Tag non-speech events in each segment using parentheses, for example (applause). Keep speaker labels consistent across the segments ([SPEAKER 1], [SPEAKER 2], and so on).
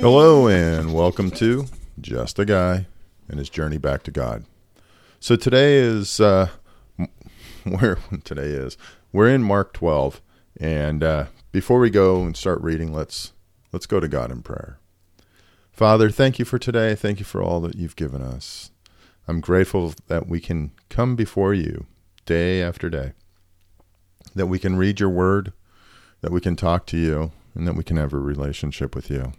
[SPEAKER 1] Hello, and welcome to Just a Guy and His Journey Back to God. So today is uh, (laughs) where today is we're in Mark 12, and uh, before we go and start reading, let's let's go to God in prayer. Father, thank you for today. Thank you for all that you've given us. I'm grateful that we can come before you day after day, that we can read your word, that we can talk to you, and that we can have a relationship with you.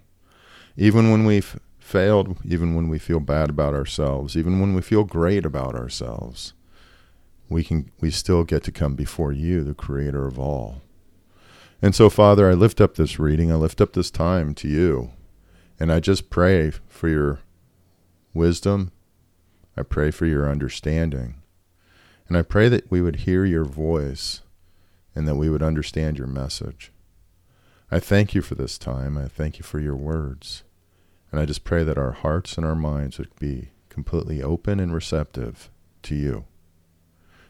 [SPEAKER 1] Even when we've failed, even when we feel bad about ourselves, even when we feel great about ourselves, we can we still get to come before you, the creator of all. And so, Father, I lift up this reading, I lift up this time to you, and I just pray for your wisdom. I pray for your understanding. And I pray that we would hear your voice and that we would understand your message. I thank you for this time. I thank you for your words. And I just pray that our hearts and our minds would be completely open and receptive to you.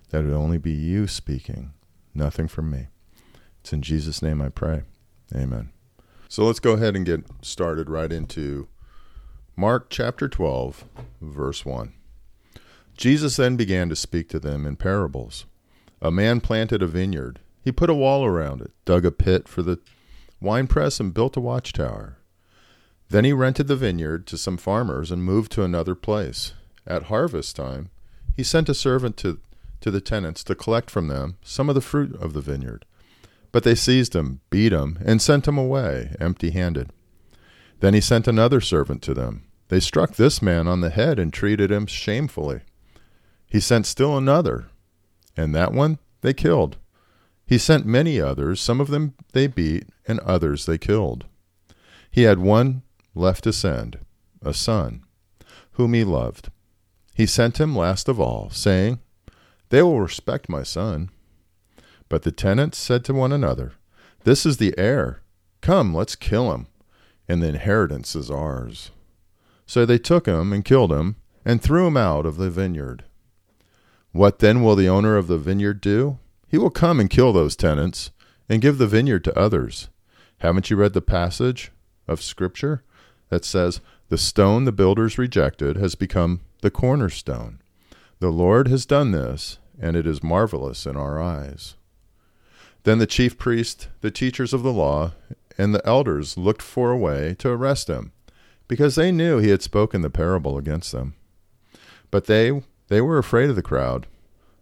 [SPEAKER 1] That it would only be you speaking, nothing from me. It's in Jesus' name I pray. Amen. So let's go ahead and get started right into Mark chapter 12, verse 1. Jesus then began to speak to them in parables. A man planted a vineyard. He put a wall around it, dug a pit for the wine press, and built a watchtower. Then he rented the vineyard to some farmers and moved to another place. At harvest time, he sent a servant to, to the tenants to collect from them some of the fruit of the vineyard. But they seized him, beat him, and sent him away empty handed. Then he sent another servant to them. They struck this man on the head and treated him shamefully. He sent still another, and that one they killed. He sent many others, some of them they beat, and others they killed. He had one left to send, a son, whom he loved. He sent him last of all, saying, They will respect my son. But the tenants said to one another, This is the heir. Come, let's kill him, and the inheritance is ours. So they took him and killed him, and threw him out of the vineyard. What then will the owner of the vineyard do? He will come and kill those tenants and give the vineyard to others. Haven't you read the passage of Scripture that says, The stone the builders rejected has become the cornerstone? The Lord has done this, and it is marvelous in our eyes. Then the chief priest, the teachers of the law, and the elders looked for a way to arrest him, because they knew he had spoken the parable against them. But they they were afraid of the crowd,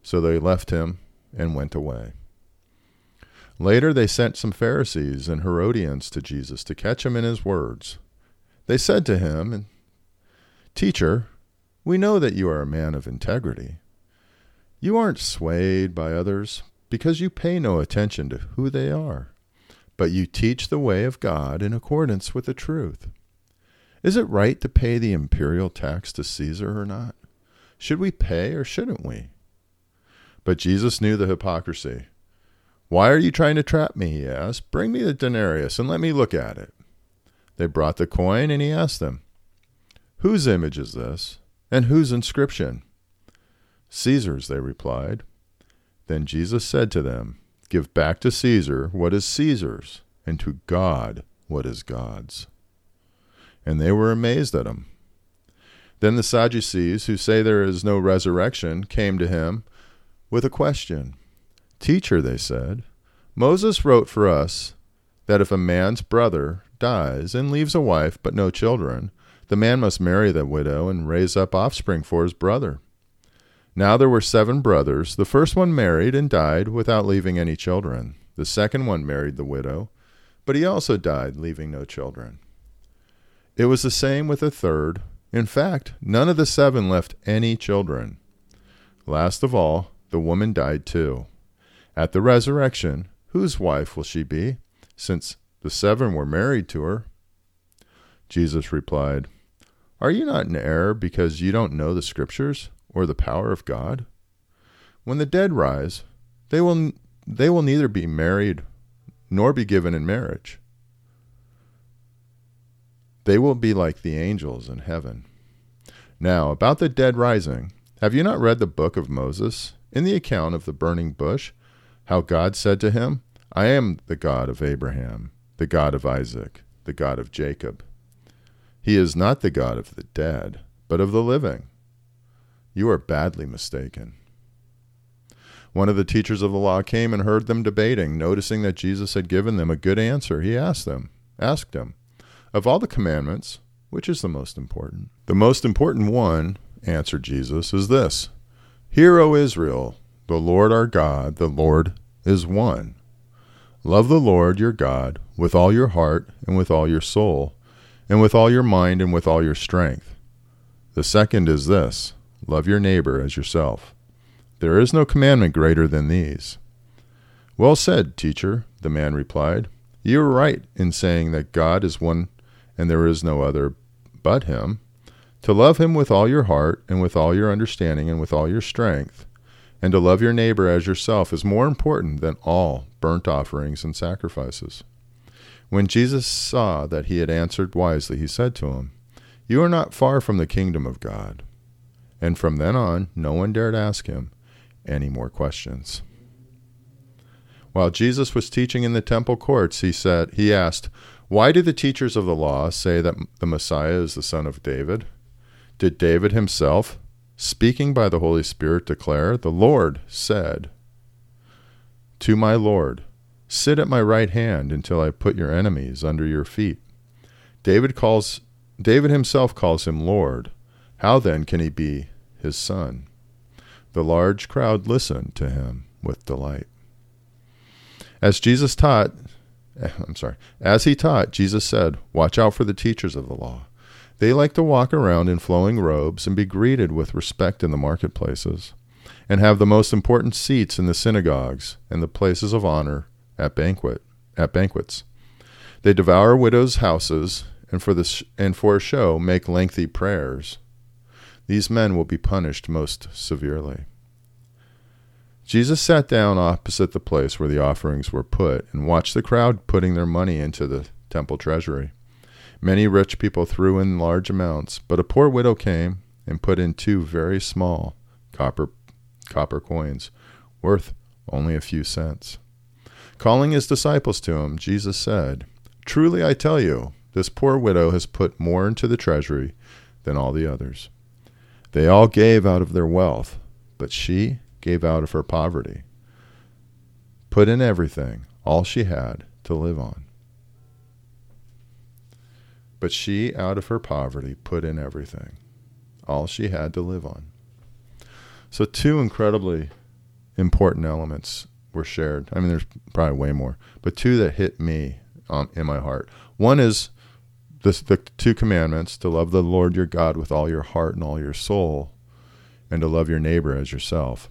[SPEAKER 1] so they left him and went away. Later they sent some Pharisees and Herodians to Jesus to catch him in his words. They said to him, Teacher, we know that you are a man of integrity. You aren't swayed by others because you pay no attention to who they are, but you teach the way of God in accordance with the truth. Is it right to pay the imperial tax to Caesar or not? Should we pay or shouldn't we? But Jesus knew the hypocrisy. Why are you trying to trap me? He asked. Bring me the denarius and let me look at it. They brought the coin, and he asked them, Whose image is this, and whose inscription? Caesar's, they replied. Then Jesus said to them, Give back to Caesar what is Caesar's, and to God what is God's. And they were amazed at him. Then the Sadducees, who say there is no resurrection, came to him with a question. Teacher, they said, Moses wrote for us that if a man's brother dies and leaves a wife but no children, the man must marry the widow and raise up offspring for his brother. Now there were seven brothers. The first one married and died without leaving any children. The second one married the widow, but he also died, leaving no children. It was the same with the third in fact, none of the seven left any children. Last of all, the woman died too. At the resurrection, whose wife will she be, since the seven were married to her? Jesus replied, Are you not in error because you don't know the Scriptures or the power of God? When the dead rise, they will, they will neither be married nor be given in marriage they will be like the angels in heaven. Now, about the dead rising, have you not read the book of Moses? In the account of the burning bush, how God said to him, I am the God of Abraham, the God of Isaac, the God of Jacob. He is not the God of the dead, but of the living. You are badly mistaken. One of the teachers of the law came and heard them debating. Noticing that Jesus had given them a good answer, he asked them, asked him, Of all the commandments, which is the most important? The most important one, answered Jesus, is this Hear, O Israel, the Lord our God, the Lord is one. Love the Lord your God with all your heart and with all your soul, and with all your mind and with all your strength. The second is this love your neighbor as yourself. There is no commandment greater than these. Well said, teacher, the man replied. You are right in saying that God is one and there is no other but him. To love him with all your heart and with all your understanding and with all your strength, and to love your neighbor as yourself is more important than all burnt offerings and sacrifices. When Jesus saw that he had answered wisely, he said to him, You are not far from the kingdom of God. And from then on, no one dared ask him, any more questions. While Jesus was teaching in the temple courts, he said, he asked, "Why do the teachers of the law say that the Messiah is the son of David? Did David himself, speaking by the Holy Spirit, declare, "The Lord said to my Lord, sit at my right hand until I put your enemies under your feet." David calls David himself calls him Lord. How then can he be his son? The large crowd listened to him with delight. As Jesus taught, (laughs) I'm sorry, as he taught, Jesus said, Watch out for the teachers of the law. They like to walk around in flowing robes and be greeted with respect in the marketplaces, and have the most important seats in the synagogues and the places of honor at banquet at banquets. They devour widows' houses and for the sh- and for show make lengthy prayers. These men will be punished most severely. Jesus sat down opposite the place where the offerings were put and watched the crowd putting their money into the temple treasury. Many rich people threw in large amounts, but a poor widow came and put in two very small copper copper coins, worth only a few cents. Calling his disciples to him, Jesus said, Truly I tell you, this poor widow has put more into the treasury than all the others. They all gave out of their wealth, but she gave out of her poverty, put in everything, all she had to live on. But she, out of her poverty, put in everything, all she had to live on. So, two incredibly important elements were shared. I mean, there's probably way more, but two that hit me um, in my heart. One is this, the two commandments to love the Lord your God with all your heart and all your soul, and to love your neighbor as yourself.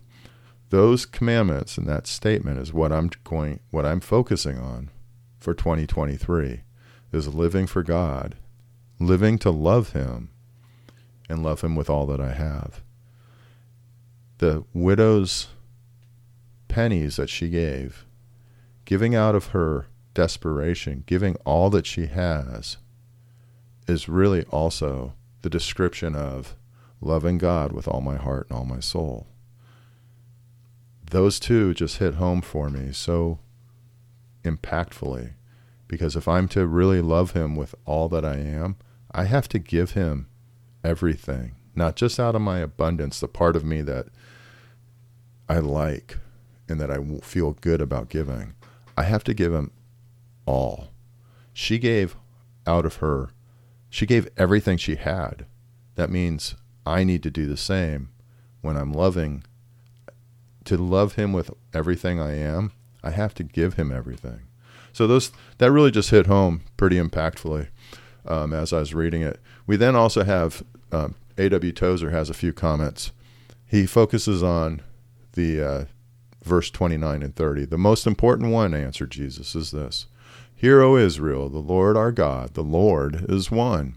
[SPEAKER 1] Those commandments and that statement is what I'm going, what I'm focusing on for 2023 is living for God, living to love Him, and love Him with all that I have. The widow's pennies that she gave, giving out of her desperation, giving all that she has, is really also the description of loving God with all my heart and all my soul. Those two just hit home for me so impactfully because if I'm to really love Him with all that I am, I have to give Him everything, not just out of my abundance, the part of me that I like and that I feel good about giving. I have to give Him all. She gave out of her she gave everything she had. That means I need to do the same when I'm loving. To love him with everything I am, I have to give him everything. So those that really just hit home pretty impactfully um, as I was reading it. We then also have um, A.W. Tozer has a few comments. He focuses on the uh, verse 29 and 30. The most important one, answered Jesus, is this Hear, O Israel, the Lord our God, the Lord is one.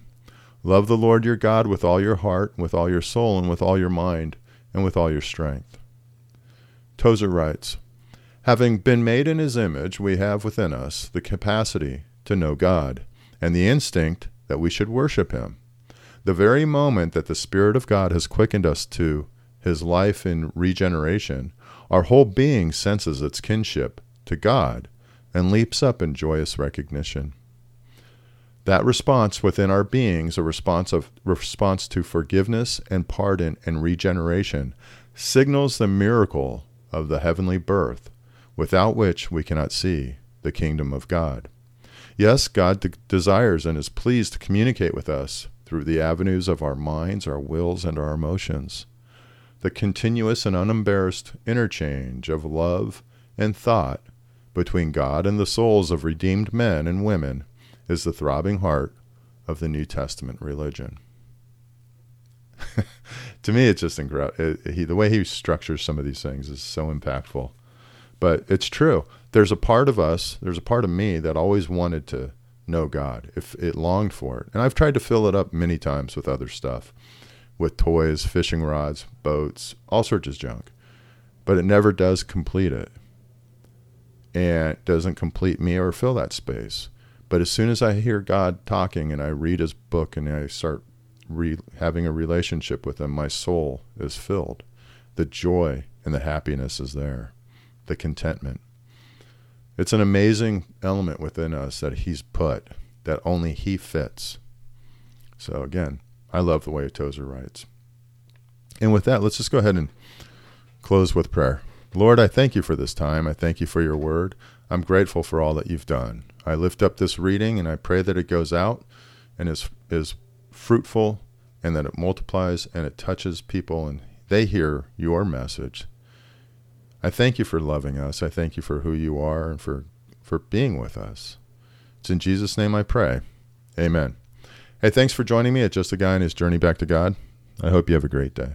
[SPEAKER 1] Love the Lord your God with all your heart, with all your soul, and with all your mind, and with all your strength. Tozer writes Having been made in his image, we have within us the capacity to know God, and the instinct that we should worship him. The very moment that the Spirit of God has quickened us to his life in regeneration, our whole being senses its kinship to God and leaps up in joyous recognition. That response within our beings, a response of response to forgiveness and pardon and regeneration, signals the miracle of the heavenly birth, without which we cannot see the kingdom of God. Yes, God de- desires and is pleased to communicate with us through the avenues of our minds, our wills, and our emotions. The continuous and unembarrassed interchange of love and thought between God and the souls of redeemed men and women is the throbbing heart of the New Testament religion. (laughs) to me, it's just incredible. It, he, the way he structures some of these things is so impactful. But it's true. There's a part of us, there's a part of me that always wanted to know God, if it longed for it. And I've tried to fill it up many times with other stuff, with toys, fishing rods, boats, all sorts of junk. But it never does complete it. And it doesn't complete me or fill that space. But as soon as I hear God talking and I read his book and I start re- having a relationship with him, my soul is filled. The joy and the happiness is there, the contentment. It's an amazing element within us that he's put that only he fits. So again, I love the way Tozer writes. And with that, let's just go ahead and close with prayer. Lord, I thank you for this time. I thank you for your word. I'm grateful for all that you've done. I lift up this reading and I pray that it goes out and is is fruitful and that it multiplies and it touches people and they hear your message. I thank you for loving us. I thank you for who you are and for, for being with us. It's in Jesus' name I pray. Amen. Hey, thanks for joining me at Just a Guy and His Journey Back to God. I hope you have a great day.